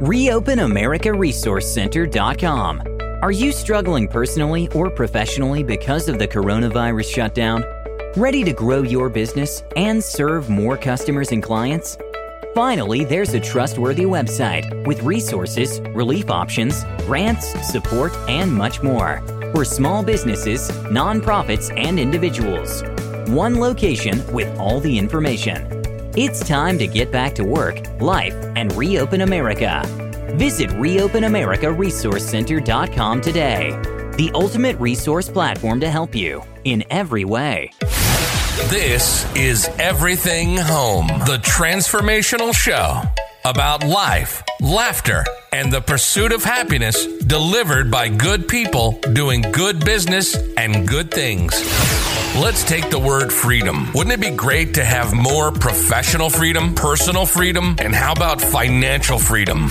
ReopenAmericaResourceCenter.com. Are you struggling personally or professionally because of the coronavirus shutdown? Ready to grow your business and serve more customers and clients? Finally, there's a trustworthy website with resources, relief options, grants, support, and much more for small businesses, nonprofits, and individuals. One location with all the information. It's time to get back to work, life, and reopen America. Visit ReopenAmericaResourceCenter.com today. The ultimate resource platform to help you in every way. This is Everything Home, the transformational show about life, laughter, and the pursuit of happiness delivered by good people doing good business and good things. Let's take the word freedom. Wouldn't it be great to have more professional freedom, personal freedom, and how about financial freedom?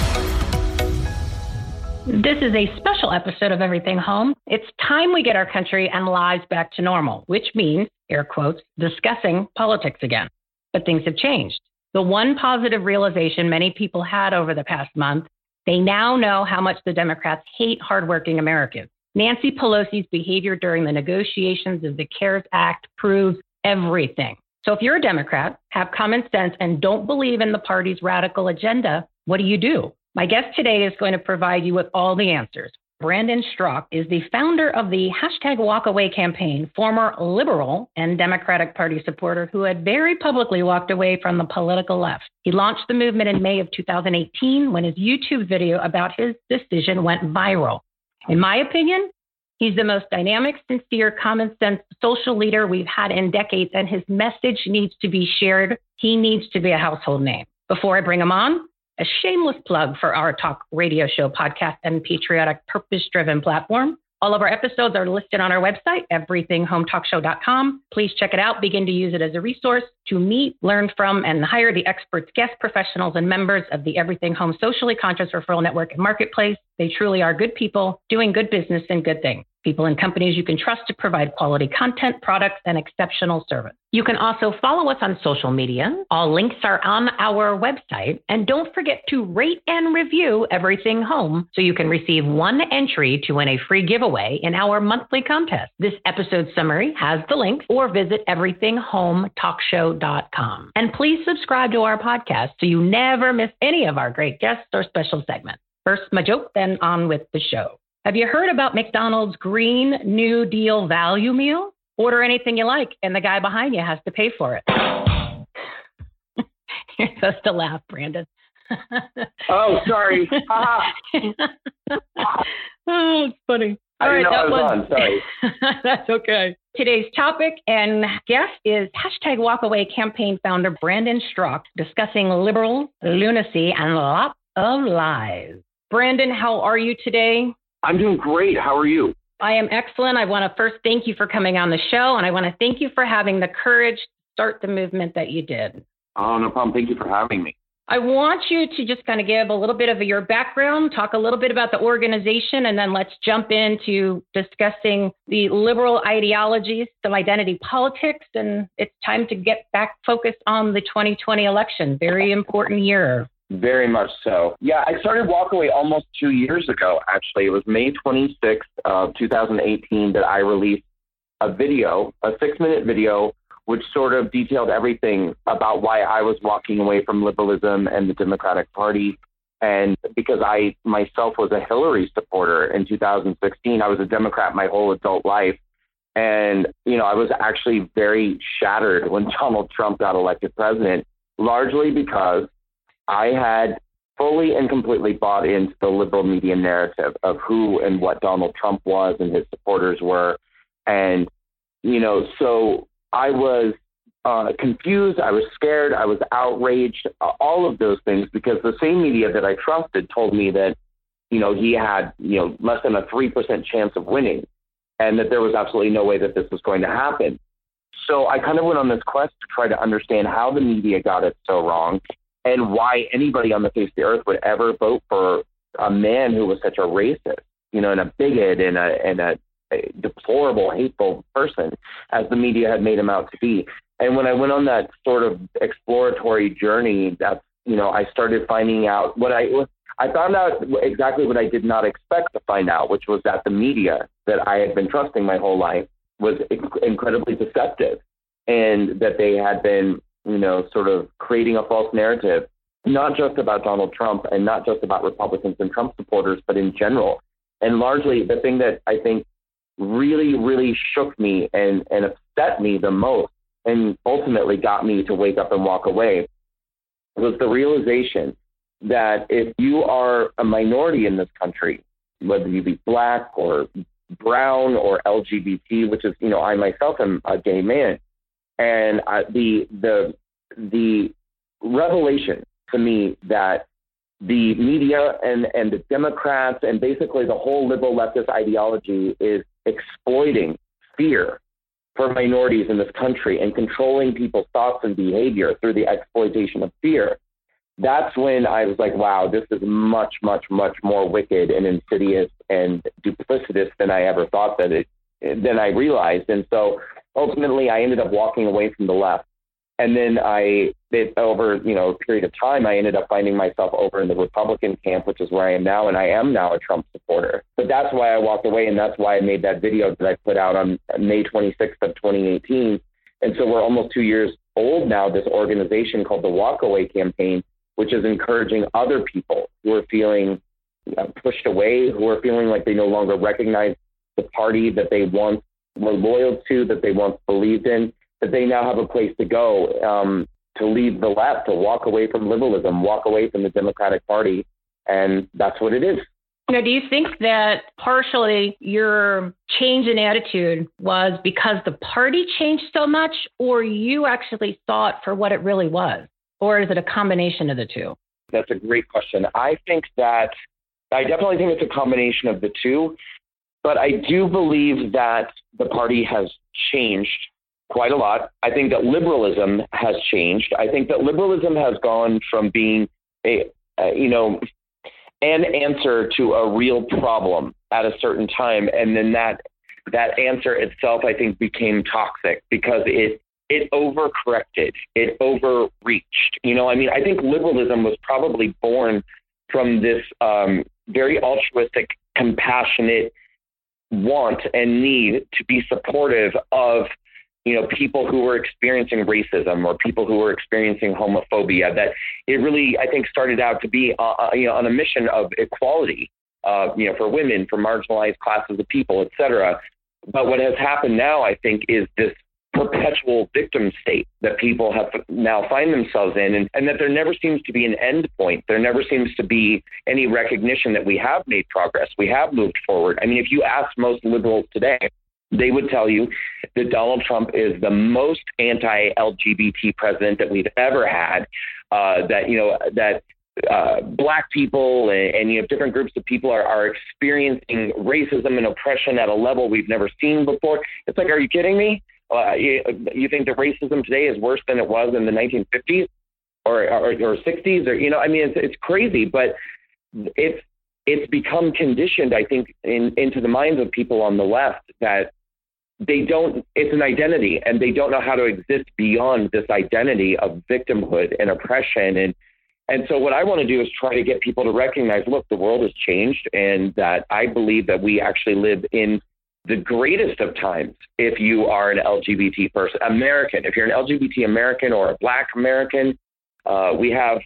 This is a special episode of Everything Home. It's time we get our country and lives back to normal, which means, air quotes, discussing politics again. But things have changed. The one positive realization many people had over the past month they now know how much the Democrats hate hardworking Americans. Nancy Pelosi's behavior during the negotiations of the CARES Act proves everything. So if you're a Democrat, have common sense, and don't believe in the party's radical agenda, what do you do? My guest today is going to provide you with all the answers. Brandon Straka is the founder of the hashtag walkaway campaign, former liberal and Democratic Party supporter who had very publicly walked away from the political left. He launched the movement in May of 2018 when his YouTube video about his decision went viral. In my opinion, he's the most dynamic, sincere, common sense social leader we've had in decades, and his message needs to be shared. He needs to be a household name. Before I bring him on, a shameless plug for our talk radio show podcast and patriotic purpose driven platform. All of our episodes are listed on our website, everythinghometalkshow.com. Please check it out. Begin to use it as a resource to meet, learn from, and hire the experts, guest professionals, and members of the Everything Home Socially Conscious Referral Network and Marketplace. They truly are good people doing good business and good things people and companies you can trust to provide quality content, products, and exceptional service. You can also follow us on social media. All links are on our website. And don't forget to rate and review Everything Home so you can receive one entry to win a free giveaway in our monthly contest. This episode summary has the link or visit everythinghometalkshow.com. And please subscribe to our podcast so you never miss any of our great guests or special segments. First, my joke, then on with the show. Have you heard about McDonald's Green New Deal value meal? Order anything you like, and the guy behind you has to pay for it. You're supposed to laugh, Brandon. oh, sorry. oh, it's funny. All right, that was, on. Sorry. That's okay. Today's topic and guest is hashtag walkaway campaign founder Brandon Straka discussing liberal lunacy and lots of lies. Brandon, how are you today? I'm doing great. How are you? I am excellent. I want to first thank you for coming on the show, and I want to thank you for having the courage to start the movement that you did. Oh, no problem. Thank you for having me. I want you to just kind of give a little bit of your background, talk a little bit about the organization, and then let's jump into discussing the liberal ideologies, some identity politics, and it's time to get back focused on the 2020 election. Very important year. Very much so. Yeah, I started Walkaway almost two years ago, actually. It was May 26th of 2018 that I released a video, a six minute video, which sort of detailed everything about why I was walking away from liberalism and the Democratic Party And because I myself was a Hillary supporter in 2016, I was a Democrat my whole adult life. And, you know, I was actually very shattered when Donald Trump got elected president, largely because I had fully and completely bought into the liberal media narrative of who and what Donald Trump was and his supporters were. And, you know, so I was uh, confused, I was scared, I was outraged, all of those things because the same media that I trusted told me that, you know, he had, you know, less than a 3% chance of winning and that there was absolutely no way that this was going to happen. So I kind of went on this quest to try to understand how the media got it so wrong and why anybody on the face of the earth would ever vote for a man who was such a racist, you know, and a bigot and a, and a, a deplorable, hateful person as the media had made him out to be. And when I went on that sort of exploratory journey, that's you know, I started finding out what I I found out exactly what I did not expect to find out, which was that the media that I had been trusting my whole life was inc- incredibly deceptive, and that they had been, you know, sort of creating a false narrative, not just about Donald Trump and not just about Republicans and Trump supporters, but in general. And largely, the thing that I think really, really shook me and, and upset me the most and ultimately got me to wake up and walk away was the realization that if you are a minority in this country, whether you be black or brown or LGBT, which is, you know, I myself am a gay man, and I, the the the revelation to me that the media and and the Democrats and basically the whole liberal leftist ideology is exploiting fear for minorities in this country and controlling people's thoughts and behavior through the exploitation of fear, that's when I was like, wow, this is much, much, much more wicked and insidious and duplicitous than I ever thought that it, than I realized. And so ultimately, I ended up walking away from the left and then I, it, over you know a period of time, I ended up finding myself over in the Republican camp, which is where I am now, and I am now a Trump supporter. But that's why I walked away, and that's why I made that video that I put out on May 26th of 2018. And so we're almost two years old now. This organization called the Walkaway Campaign, which is encouraging other people who are feeling uh, pushed away, who are feeling like they no longer recognize the party that they once were loyal to, that they once believed in that they now have a place to go um, to leave the left, to walk away from liberalism, walk away from the Democratic Party, and that's what it is. Now, do you think that partially your change in attitude was because the party changed so much, or you actually saw it for what it really was? Or is it a combination of the two? That's a great question. I think that I definitely think it's a combination of the two, but I do believe that the party has changed quite a lot. I think that liberalism has changed. I think that liberalism has gone from being a, you know, an answer to a real problem at a certain time, and then that that answer itself, I think, became toxic because it it overcorrected, it overreached. You know, I mean, I think liberalism was probably born from this um, very altruistic, compassionate want and need to be supportive of you know, people who were experiencing racism or people who were experiencing homophobia. That it really, I think, started out to be, uh, uh, you know, on a mission of equality, uh, you know, for women, for marginalized classes of people, et cetera. But what has happened now, I think, is this perpetual victim state that people have now find themselves in and, and that there never seems to be an end point there never seems to be any recognition that we have made progress we have moved forward i mean if you ask most liberals today they would tell you that Donald Trump is the most anti-LGBT president that we've ever had. Uh, that you know that uh, black people and, and, you know different groups of people are, are experiencing racism and oppression at a level we've never seen before. It's like, are you kidding me? Uh, you, you think that racism today is worse than it was in the 1950s or, or, or 60s or you know I mean it's, it's crazy, but it's it's become conditioned, I think, in, into the minds of people on the left that they don't it's an identity and they don't know how to exist beyond this identity of victimhood and oppression. And and so what I want to do is try to get people to recognize look the world has changed and that I believe that we actually live in the greatest of times if you are an LGBT person American if you're an LGBT American or a black American uh, we have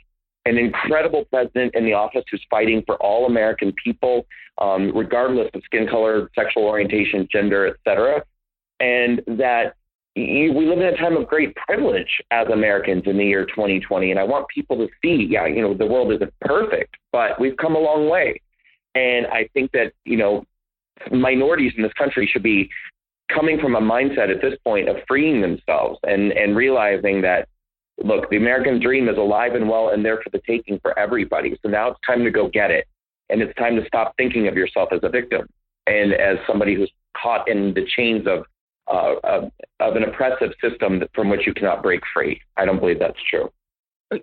an incredible president in the office who's fighting for all American people, um, regardless of skin color, sexual orientation, gender, etc. And that we live in a time of great privilege as Americans in the year 2020. And I want people to see, yeah, you know, the world isn't perfect, but we've come a long way. And I think that, you know, minorities in this country should be coming from a mindset at this point of freeing themselves and, and realizing that, look, the American dream is alive and well and there for the taking for everybody. So now it's time to go get it. And it's time to stop thinking of yourself as a victim and as somebody who's caught in the chains of, uh, of, of an oppressive system from which you cannot break free. I don't believe that's true.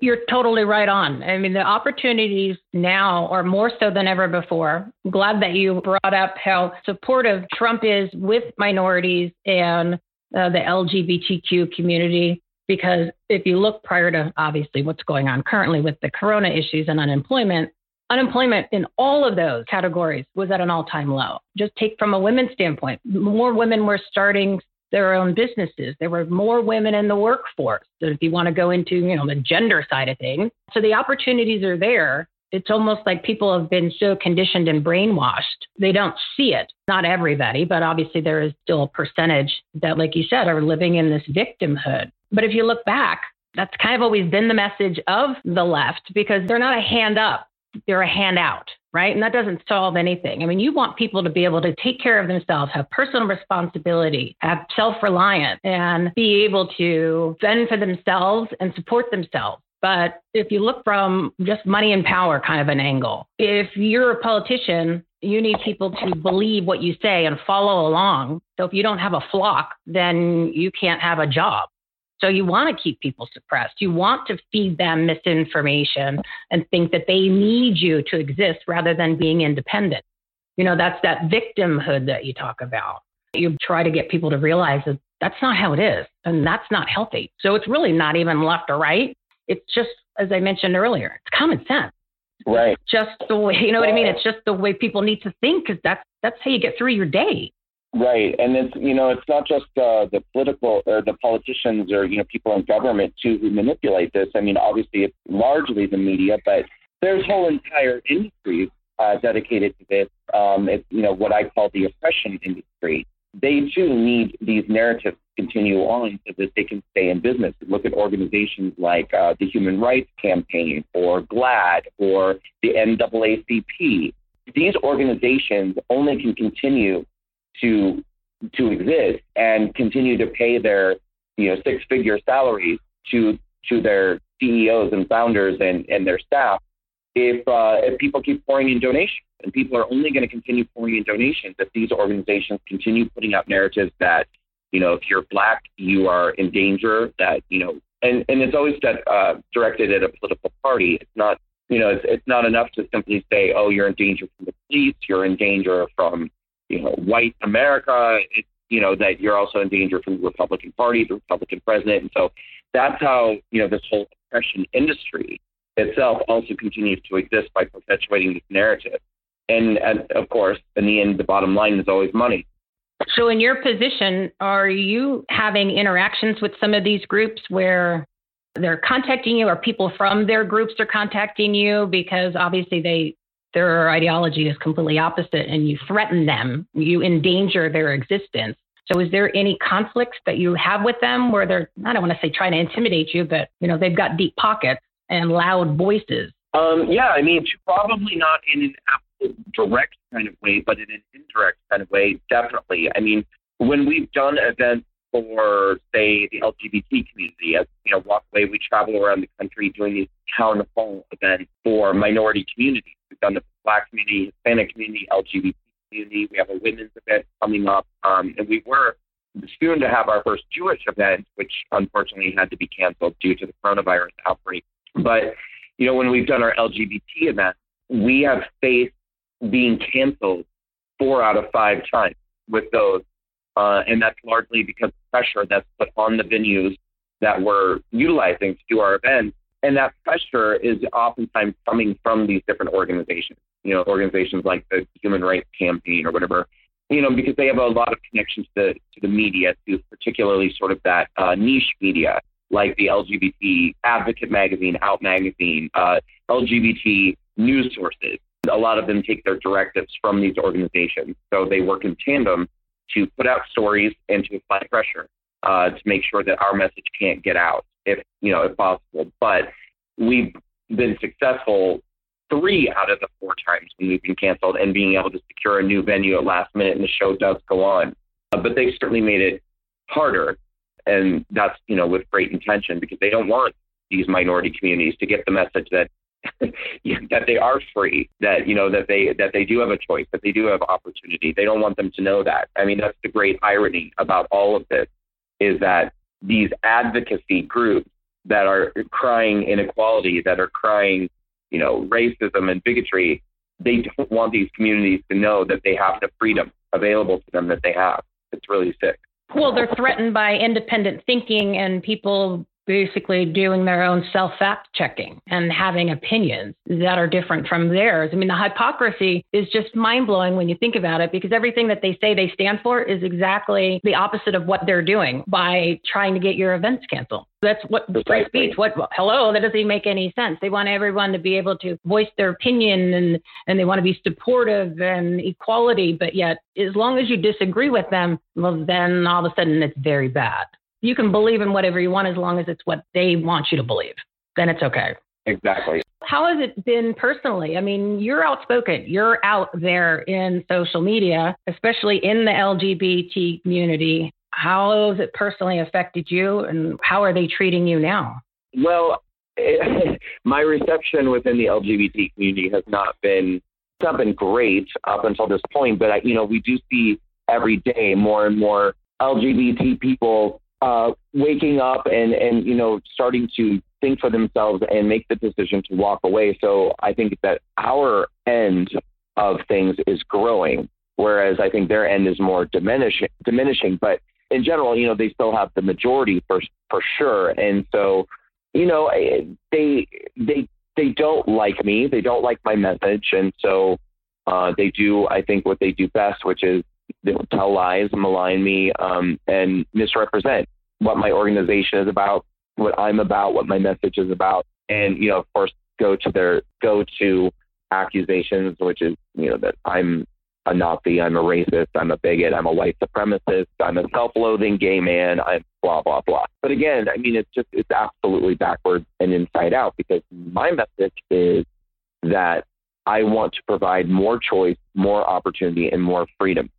You're totally right on. I mean, the opportunities now are more so than ever before. Glad that you brought up how supportive Trump is with minorities and uh, the LGBTQ community. Because if you look prior to obviously what's going on currently with the corona issues and unemployment, unemployment in all of those categories was at an all time low. Just take from a women's standpoint, more women were starting their own businesses. There were more women in the workforce. So if you want to go into, you know, the gender side of things. So the opportunities are there. It's almost like people have been so conditioned and brainwashed. They don't see it. Not everybody, but obviously there is still a percentage that, like you said, are living in this victimhood. But if you look back, that's kind of always been the message of the left because they're not a hand up, they're a handout right? And that doesn't solve anything. I mean, you want people to be able to take care of themselves, have personal responsibility, have self reliance, and be able to fend for themselves and support themselves. But if you look from just money and power kind of an angle, if you're a politician, you need people to believe what you say and follow along. So if you don't have a flock, then you can't have a job. So you want to keep people suppressed. You want to feed them misinformation and think that they need you to exist rather than being independent. You know, that's that victimhood that you talk about. You try to get people to realize that that's not how it is and that's not healthy. So it's really not even left or right. It's just, as I mentioned earlier, it's common sense. Right. Just the way, you know what I mean? It's just the way people need to think because that's, that's how you get through your day. Right, and it's you know it's not just uh, the political or the politicians or you know people in government too who manipulate this. I mean, obviously it's largely the media, but there's whole entire industries uh, dedicated to this. Um, it's you know what I call the oppression industry. They too need these narratives to continue on so that they can stay in business. Look at organizations like uh, the Human Rights Campaign or GLAAD or the NAACP. These organizations only can continue to to exist and continue to pay their you know six figure salaries to to their CEOs and founders and, and their staff. If uh, if people keep pouring in donations and people are only going to continue pouring in donations if these organizations continue putting out narratives that you know if you're black you are in danger that you know and and it's always that, uh, directed at a political party. It's not you know it's, it's not enough to simply say oh you're in danger from the police you're in danger from you know, white America, it, you know, that you're also in danger from the Republican Party, the Republican president. And so that's how, you know, this whole oppression industry itself also continues to exist by perpetuating this narrative. And, and of course, in the end, the bottom line is always money. So, in your position, are you having interactions with some of these groups where they're contacting you, or people from their groups are contacting you because obviously they their ideology is completely opposite and you threaten them, you endanger their existence. So is there any conflicts that you have with them where they're, I don't want to say trying to intimidate you, but you know, they've got deep pockets and loud voices? Um, yeah, I mean, probably not in an absolute direct kind of way, but in an indirect kind of way, definitely. I mean, when we've done events for, say, the LGBT community, as you know, Walkaway, we travel around the country doing these town hall events for minority communities. We've done the Black community, Hispanic community, LGBT community. We have a women's event coming up, um, and we were soon to have our first Jewish event, which unfortunately had to be canceled due to the coronavirus outbreak. But you know, when we've done our LGBT event, we have faced being canceled four out of five times with those, uh, and that's largely because of pressure that's put on the venues that we're utilizing to do our events and that pressure is oftentimes coming from these different organizations, you know, organizations like the Human Rights Campaign or whatever, you know, because they have a lot of connections to, to the media, to particularly sort of that uh, niche media, like the LGBT Advocate magazine, Out magazine, uh, LGBT news sources. A lot of them take their directives from these organizations. So they work in tandem to put out stories and to apply pressure uh, to make sure that our message can't get out, if you know, if possible. But we've been successful three out of the four times when we've been canceled and being able to secure a new venue at last minute and the show does go on. Uh, but they've certainly made it harder. And that's, you know, with great intention because they don't want these minority communities to get the message that that they are free, that you know that they that they do have a choice, that they do have opportunity. They don't want them to know that. I mean, that's the great irony about all of this is that these advocacy groups that are crying inequality, that are crying, you know, racism and bigotry, they don't want these communities to know that they have the freedom available to them that they have. It's really sick. Well, they're threatened by independent thinking and people basically doing their own self fact checking and having opinions that are different from theirs. I mean, the hypocrisy is just mind blowing when you think about it because everything that they say they stand for is exactly the opposite of what they're doing by trying to get your events canceled. That's what free speech. What hello? That doesn't even make any sense. They want everyone to be able to voice their opinion and and they want to be supportive and equality, but yet as long as you disagree with them, well then all of a sudden it's very bad you can believe in whatever you want as long as it's what they want you to believe. Then it's okay. Exactly. How has it been personally? I mean, you're outspoken. You're out there in social media, especially in the LGBT community. How has it personally affected you and how are they treating you now? Well, it, my reception within the LGBT community has not been it's not been great up until this point, but I, you know, we do see every day more and more LGBT people uh, waking up and and you know starting to think for themselves and make the decision to walk away. So I think that our end of things is growing, whereas I think their end is more diminishing. Diminishing, but in general, you know, they still have the majority for for sure, and so you know they they they don't like me, they don't like my message, and so uh, they do I think what they do best, which is they'll tell lies, malign me, um, and misrepresent what my organization is about, what I'm about, what my message is about, and you know, of course, go to their go to accusations, which is you know that I'm a Nazi, I'm a racist, I'm a bigot, I'm a white supremacist, I'm a self-loathing gay man, I'm blah blah blah. But again, I mean, it's just it's absolutely backwards and inside out because my message is that I want to provide more choice, more opportunity, and more freedom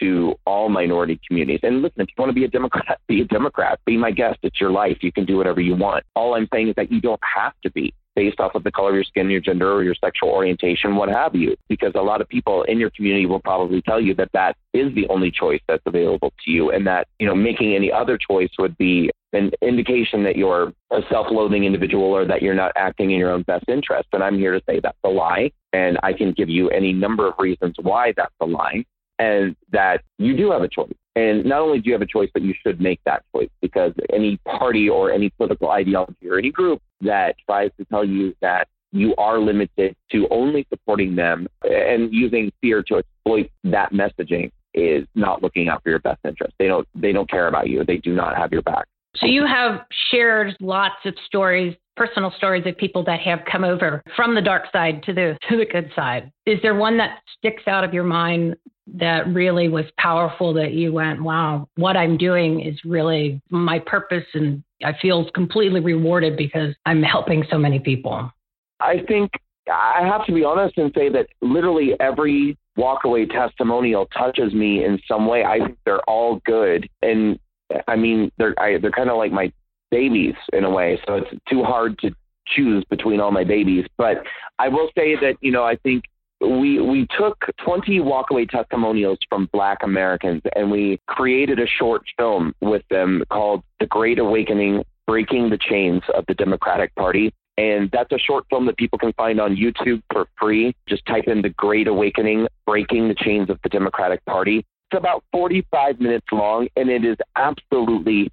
to all minority communities. And listen, if you want to be a Democrat, be a Democrat. Be my guest. It's your life. You can do whatever you want. All I'm saying is that you don't have to be based off of the color of your skin, your gender, or your sexual orientation, what have you. Because a lot of people in your community will probably tell you that that is the only choice that's available to you, and that you know making any other choice would be an indication that you're a self-loathing individual or that you're not acting in your own best interest. And I'm here to say that's a lie, and I can give you any number of reasons why that's a lie and that you do have a choice. And not only do you have a choice, but you should make that choice because any party or any political ideology or any group that tries to tell you that you are limited to only supporting them and using fear to exploit that messaging is not looking out for your best interest. They don't they don't care about you. They do not have your back. So you have shared lots of stories, personal stories of people that have come over from the dark side to the to the good side. Is there one that sticks out of your mind that really was powerful that you went, wow, what I'm doing is really my purpose and I feel completely rewarded because I'm helping so many people? I think I have to be honest and say that literally every walkaway testimonial touches me in some way. I think they're all good. And I mean, they're, I, they're kind of like my babies in a way. So it's too hard to choose between all my babies. But I will say that, you know, I think we we took 20 walkaway testimonials from black Americans and we created a short film with them called The Great Awakening Breaking the Chains of the Democratic Party. And that's a short film that people can find on YouTube for free. Just type in The Great Awakening Breaking the Chains of the Democratic Party. It's about 45 minutes long and it is absolutely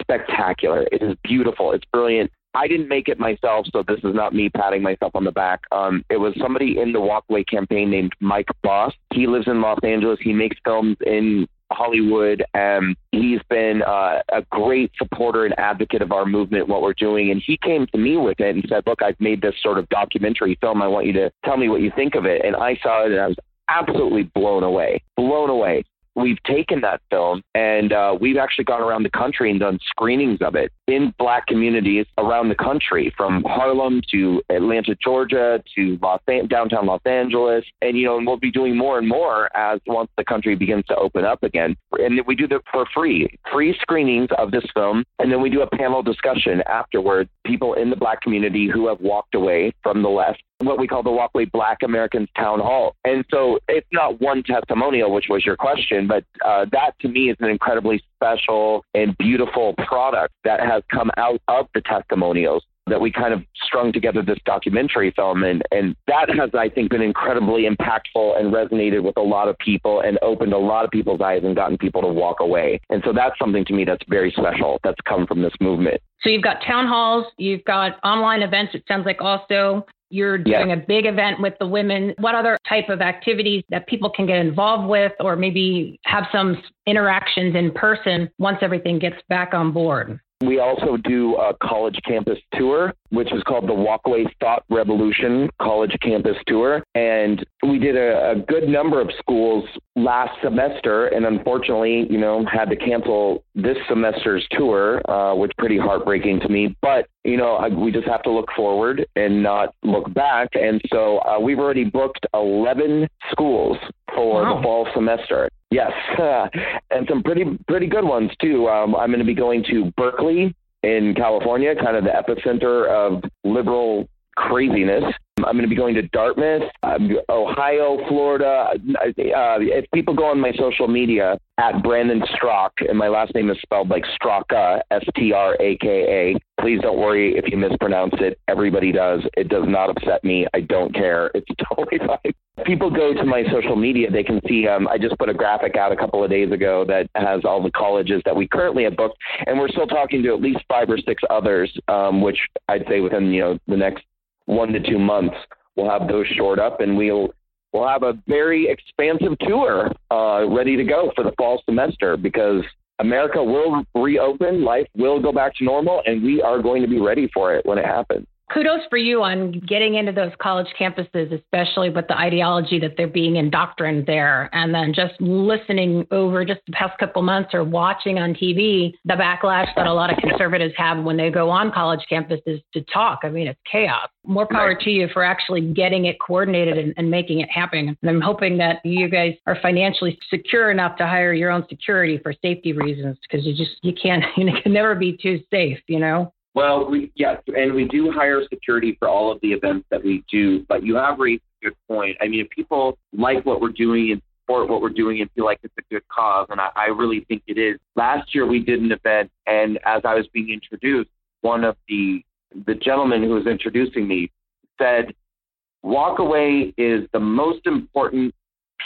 spectacular. It is beautiful. It's brilliant. I didn't make it myself, so this is not me patting myself on the back. Um, it was somebody in the Walkaway campaign named Mike Boss. He lives in Los Angeles. He makes films in Hollywood. And he's been uh, a great supporter and advocate of our movement, what we're doing. And he came to me with it and said, Look, I've made this sort of documentary film. I want you to tell me what you think of it. And I saw it and I was absolutely blown away, blown away we've taken that film and uh, we've actually gone around the country and done screenings of it in black communities around the country, from Harlem to Atlanta, Georgia, to Los downtown Los Angeles, and you know, and we'll be doing more and more as once the country begins to open up again. And we do that for free, free screenings of this film, and then we do a panel discussion afterward. People in the black community who have walked away from the left what we call the Walkaway Black Americans Town Hall. And so it's not one testimonial, which was your question, but uh, that to me is an incredibly special and beautiful product that has come out of the testimonials that we kind of strung together this documentary film and and that has I think been incredibly impactful and resonated with a lot of people and opened a lot of people's eyes and gotten people to walk away. And so that's something to me that's very special that's come from this movement. So you've got town halls, you've got online events it sounds like also you're doing a big event with the women. What other type of activities that people can get involved with, or maybe have some interactions in person once everything gets back on board? We also do a college campus tour, which is called the Walkaway Thought Revolution College Campus Tour. And we did a, a, good number of schools last semester, and unfortunately, you know, had to cancel this semester's tour, uh, which pretty heartbreaking to me. But you know, I, we just have to look forward and not look back. And so uh, we've already booked 11 schools for wow. the fall semester. Yes, and some pretty pretty good ones too. Um, I'm going to be going to Berkeley in California, kind of the epicenter of liberal craziness. I'm going to be going to Dartmouth, um, Ohio, Florida. Uh, if people go on my social media at Brandon Straka, and my last name is spelled like Straka, S T R A K A. Please don't worry if you mispronounce it. Everybody does. It does not upset me. I don't care. It's totally fine. People go to my social media. They can see. Um, I just put a graphic out a couple of days ago that has all the colleges that we currently have booked, and we're still talking to at least five or six others, um, which I'd say within you know the next one to two months, we'll have those shored up and we'll we'll have a very expansive tour uh, ready to go for the fall semester because America will reopen, life will go back to normal, and we are going to be ready for it when it happens kudos for you on getting into those college campuses, especially with the ideology that they're being indoctrined there. And then just listening over just the past couple months or watching on TV the backlash that a lot of conservatives have when they go on college campuses to talk. I mean, it's chaos. More power right. to you for actually getting it coordinated and, and making it happen. And I'm hoping that you guys are financially secure enough to hire your own security for safety reasons because you just, you can't, you can never be too safe, you know? Well, we, yes, and we do hire security for all of the events that we do. But you have raised a good point. I mean, if people like what we're doing and support what we're doing and feel like it's a good cause, and I, I really think it is. Last year we did an event, and as I was being introduced, one of the the gentleman who was introducing me said, "Walkaway is the most important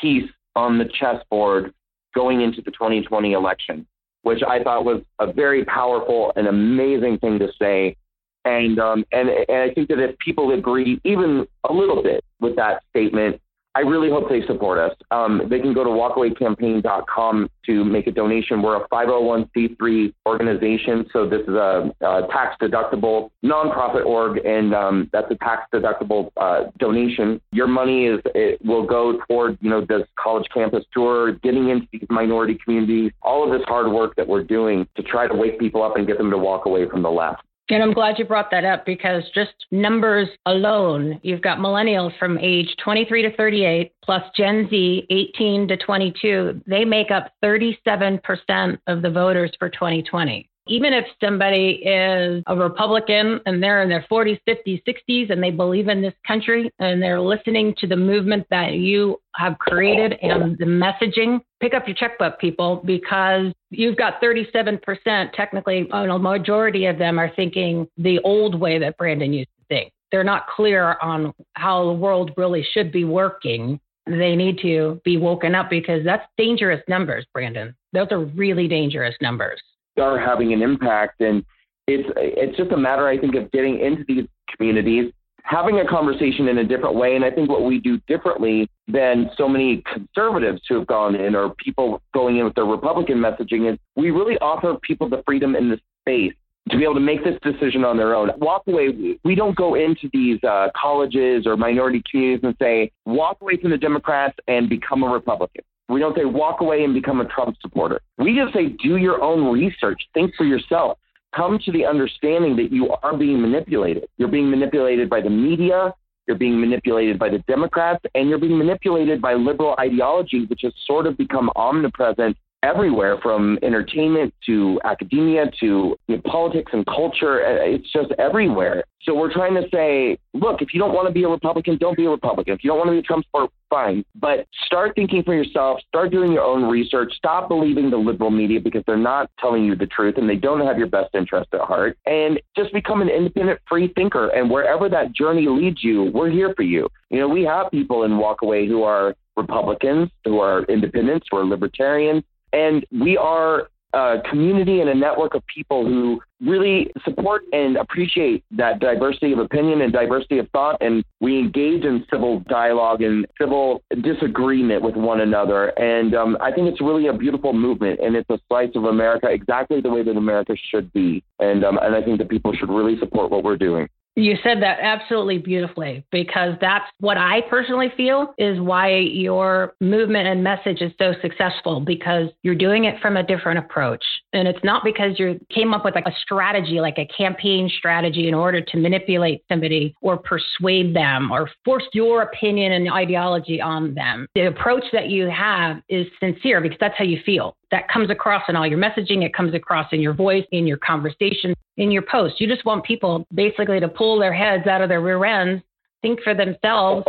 piece on the chessboard going into the 2020 election." Which I thought was a very powerful and amazing thing to say. And um, and and I think that if people agree even a little bit with that statement, I really hope they support us. Um, they can go to walkawaycampaign.com to make a donation. We're a 501c3 organization, so this is a, a tax deductible nonprofit org, and um, that's a tax deductible uh, donation. Your money is it will go toward you know this college campus tour, getting into these minority communities, all of this hard work that we're doing to try to wake people up and get them to walk away from the left. And I'm glad you brought that up because just numbers alone, you've got millennials from age 23 to 38 plus Gen Z 18 to 22. They make up 37% of the voters for 2020 even if somebody is a Republican and they're in their 40s, 50s, 60s, and they believe in this country and they're listening to the movement that you have created and the messaging, pick up your checkbook, people, because you've got 37%. Technically, oh, a majority of them are thinking the old way that Brandon used to think. They're not clear on how the world really should be working. They need to be woken up because that's dangerous numbers, Brandon. Those are really dangerous numbers are having an impact. And it's it's just a matter, I think, of getting into these communities, having a conversation in a different way. And I think what we do differently than so many conservatives who have gone in or people going in with their Republican messaging is we really offer people the freedom in the space to be able to make this decision on their own. Walk away. We don't go into these uh, colleges or minority communities and say, walk away from the Democrats and become a Republican. We don't say walk away and become a Trump supporter. We just say do your own research, think for yourself, come to the understanding that you are being manipulated. You're being manipulated by the media, you're being manipulated by the Democrats, and you're being manipulated by liberal ideology, which has sort of become omnipresent everywhere from entertainment to academia to you know, politics and culture. Uh, it's just everywhere. So we're trying to say, look, if you don't want to be a Republican, don't be a Republican. If you don't want to be a Trump supporter, fine. But start thinking for yourself. Start doing your own research. Stop believing the liberal media because they're not telling you the truth and they don't have your best interest at heart. And just become an independent, free thinker. And wherever that journey leads you, we're here for you. You know, we have people in Walkaway who are Republicans, who are independents, who are libertarians, and we are a community and a network of people who really support and appreciate that diversity of opinion and diversity of thought. And we engage in civil dialogue and civil disagreement with one another. And um, I think it's really a beautiful movement. And it's a slice of America exactly the way that America should be. And, um, and I think that people should really support what we're doing. You said that absolutely beautifully because that's what I personally feel is why your movement and message is so successful because you're doing it from a different approach. And it's not because you came up with like a strategy, like a campaign strategy in order to manipulate somebody or persuade them or force your opinion and ideology on them. The approach that you have is sincere because that's how you feel that comes across in all your messaging. It comes across in your voice, in your conversation, in your posts. You just want people basically to pull their heads out of their rear ends, think for themselves,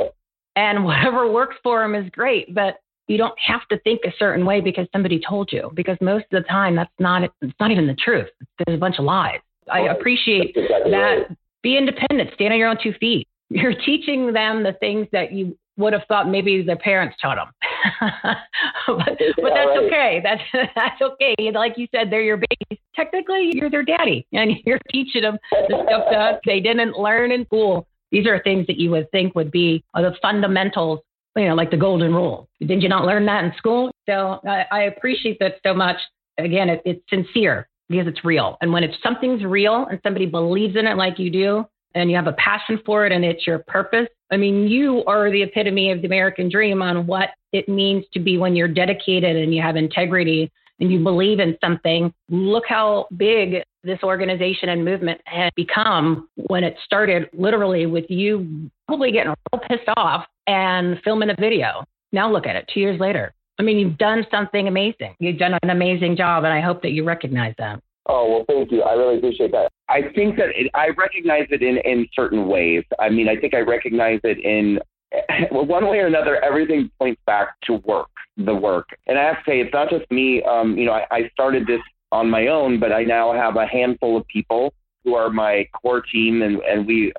and whatever works for them is great. But you don't have to think a certain way because somebody told you. Because most of the time, that's not it's not even the truth. There's a bunch of lies. I appreciate that. Be independent. Stand on your own two feet. You're teaching them the things that you would have thought maybe their parents taught them. but, but that's okay. That's that's okay. Like you said, they're your babies. Technically, you're their daddy, and you're teaching them the stuff that they didn't learn in school. These are things that you would think would be the fundamentals, you know, like the golden rule. Did you not learn that in school? So I, I appreciate that so much. Again, it, it's sincere because it's real. And when it's something's real and somebody believes in it like you do, and you have a passion for it and it's your purpose, I mean, you are the epitome of the American dream on what it means to be when you're dedicated and you have integrity and you believe in something. Look how big this organization and movement has become when it started literally with you probably getting real pissed off and filming a video. Now look at it two years later. I mean, you've done something amazing. You've done an amazing job, and I hope that you recognize that. Oh, well, thank you. I really appreciate that. I think that it, I recognize it in, in certain ways. I mean, I think I recognize it in well, one way or another, everything points back to work, the work. And I have to say, it's not just me. Um, you know, I, I started this on my own, but I now have a handful of people who are my core team, and, and we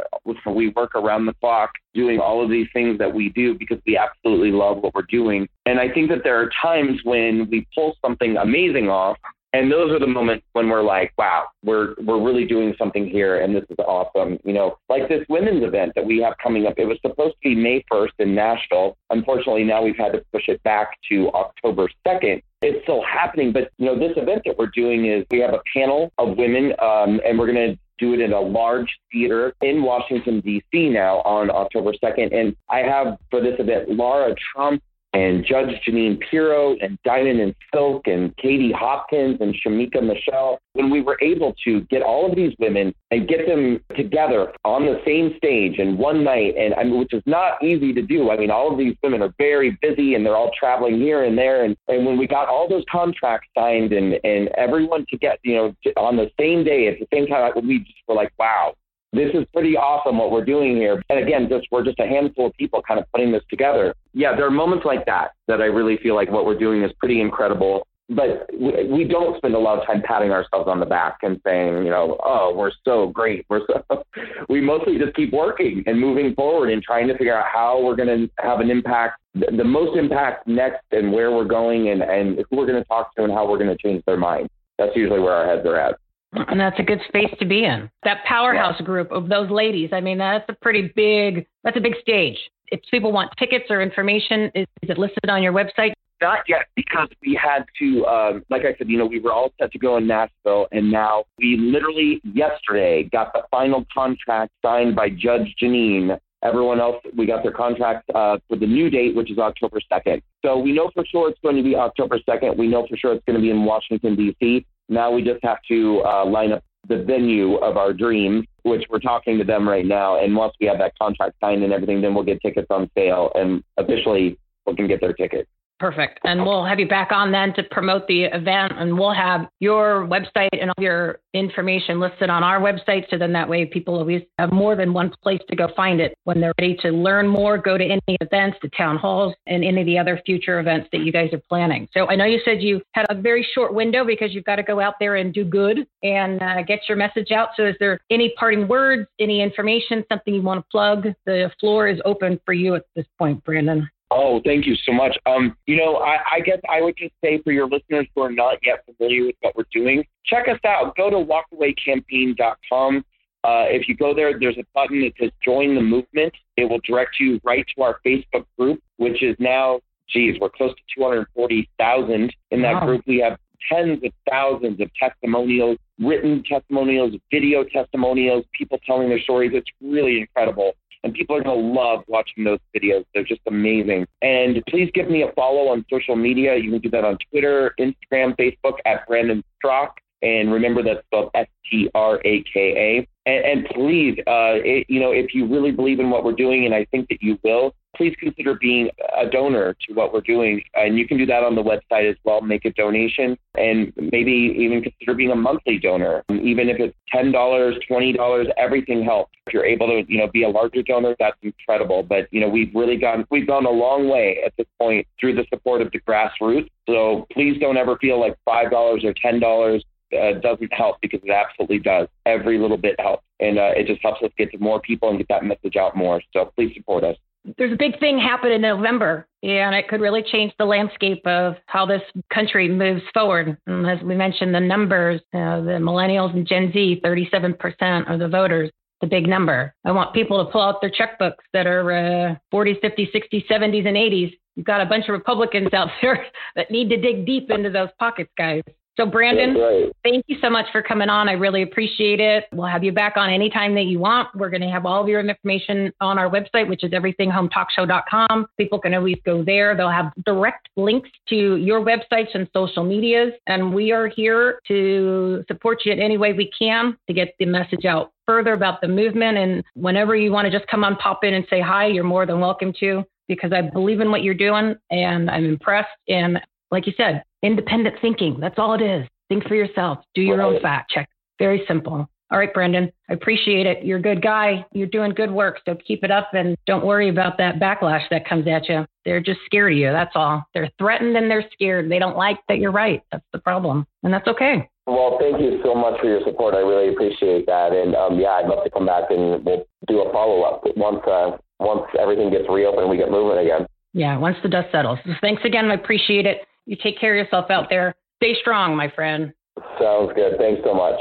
we work around the clock doing all of these things that we do because we absolutely love what we're doing. And I think that there are times when we pull something amazing off, and those are the moments when we're like, wow, we're we're really doing something here, and this is awesome. You know, like this women's event that we have coming up. It was supposed to be May 1st in Nashville. Unfortunately, now we've had to push it back to October 2nd. It's still happening, but you know, this event that we're doing is we have a panel of women, um, and we're going to do it in a large theater in Washington, D.C. now on October 2nd. And I have for this event Laura Trump, and Judge Jeanine Pirro and Diamond and Silk and Katie Hopkins and Shemeka Michelle, when we were able to get all of these women and get them together on the same stage in one night, and I mean, which is not easy to do. I mean, all of these women are very busy and they're all traveling here and there. And, and when we got all those contracts signed and, and everyone to get, you know, on the same day at the same time, we just were like, wow, this is pretty awesome what we're doing here. And again, just we're just a handful of people kind of putting this together. Yeah, there are moments like that that I really feel like what we're doing is pretty incredible. But we we don't spend a lot of time patting ourselves on the back and saying, you know, oh, we're so great. We're so. we mostly just keep working and moving forward and trying to figure out how we're going to have an impact, the most impact next, and where we're going, and and who we're going to talk to, and how we're going to change their mind. That's usually where our heads are at. And that's a good space to be in. That powerhouse yeah. group of those ladies. I mean, that's a pretty big, that's a big stage. If people want tickets or information, is, is it listed on your website? Not yet, because we had to, um, like I said, you know, we were all set to go in Nashville, and now we literally yesterday got the final contract signed by Judge Jeanine Everyone else, we got their contracts uh, for the new date, which is October 2nd. So we know for sure it's going to be October 2nd. We know for sure it's going to be in Washington, D.C. Now we just have to uh, line up the venue of our dreams, which we're talking to them right now. And once we have that contract signed and everything, then we'll get tickets on sale and officially we can get their tickets. Perfect. And we'll have you back on then to promote the event, and we'll have your website and all your information listed on our website. So then that way people always have more than one place to go find it when they're ready to learn more, go to any events, the town halls, and any of the other future events that you guys are planning. So I know you said you had a very short window because you've got to go out there and do good and uh, get your message out. So is there any parting words, any information, something you want to plug? The floor is open for you at this point, Brandon. Oh, thank you so much. Um, you know, I, I guess I would just say for your listeners who are not yet familiar with what we're doing, check us out. Go to walkawaycampaign.com. Uh, if you go there, there's a button that says join the movement. It will direct you right to our Facebook group, which is now, geez, we're close to 240,000 in that wow. group. We have tens of thousands of testimonials, written testimonials, video testimonials, people telling their stories. It's really incredible and people are going to love watching those videos. They're just amazing. And please give me a follow on social media. You can do that on Twitter, Instagram, Facebook at Brandon Straka. And remember that's spelled S T R A K A. And, and please, uh, it, you know, if you really believe in what we're doing, and I think that you will, please consider being a donor to what we're doing. And you can do that on the website as well. Make a donation and maybe even consider being a monthly donor. Even if it's $10, $20, everything helps. If you're able to, you know, be a larger donor, that's incredible. But, you know, we've really gone, we've gone a long way at this point through the support of the grassroots. So please don't ever feel like $5 or $10 uh, doesn't help because it absolutely does. Every little bit helps. And uh, it just helps us get to more people and get that message out more. So please support us there's a big thing happening in November, and it could really change the landscape of how this country moves forward. And as we mentioned, the numbers, uh, the millennials and Gen Z, 37% of the voters, the big number. I want people to pull out their checkbooks that are uh, 40s, 50s, 60s, 70s, and 80s. You've got a bunch of Republicans out there that need to dig deep into those pockets, guys. So, Brandon, right. thank you so much for coming on. I really appreciate it. We'll have you back on anytime that you want. We're going to have all of your information on our website, which is everythinghometalkshow.com. People can always go there. They'll have direct links to your websites and social medias. And we are here to support you in any way we can to get the message out further about the movement. And whenever you want to just come on, pop in and say hi, you're more than welcome to because I believe in what you're doing and I'm impressed. And like you said, independent thinking. That's all it is. Think for yourself. Do your own fact check. Very simple. All right, Brendan, I appreciate it. You're a good guy. You're doing good work. So keep it up and don't worry about that backlash that comes at you. They're just scared of you. That's all. They're threatened and they're scared. They don't like that you're right. That's the problem. And that's okay. Well, thank you so much for your support. I really appreciate that. And um, yeah, I'd love to come back and we'll do a follow up once uh, once everything gets reopened and we get moving again. Yeah, once the dust settles. Thanks again. I appreciate it. You take care of yourself out there. Stay strong, my friend. Sounds good. Thanks so much.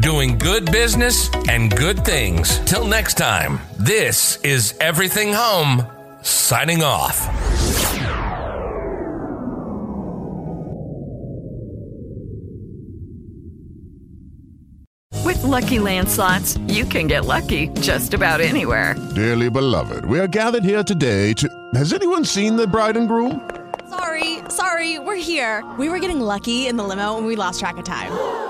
doing good business and good things. Till next time, this is Everything Home, signing off. With Lucky Land slots, you can get lucky just about anywhere. Dearly beloved, we are gathered here today to. Has anyone seen the bride and groom? Sorry, sorry, we're here. We were getting lucky in the limo and we lost track of time.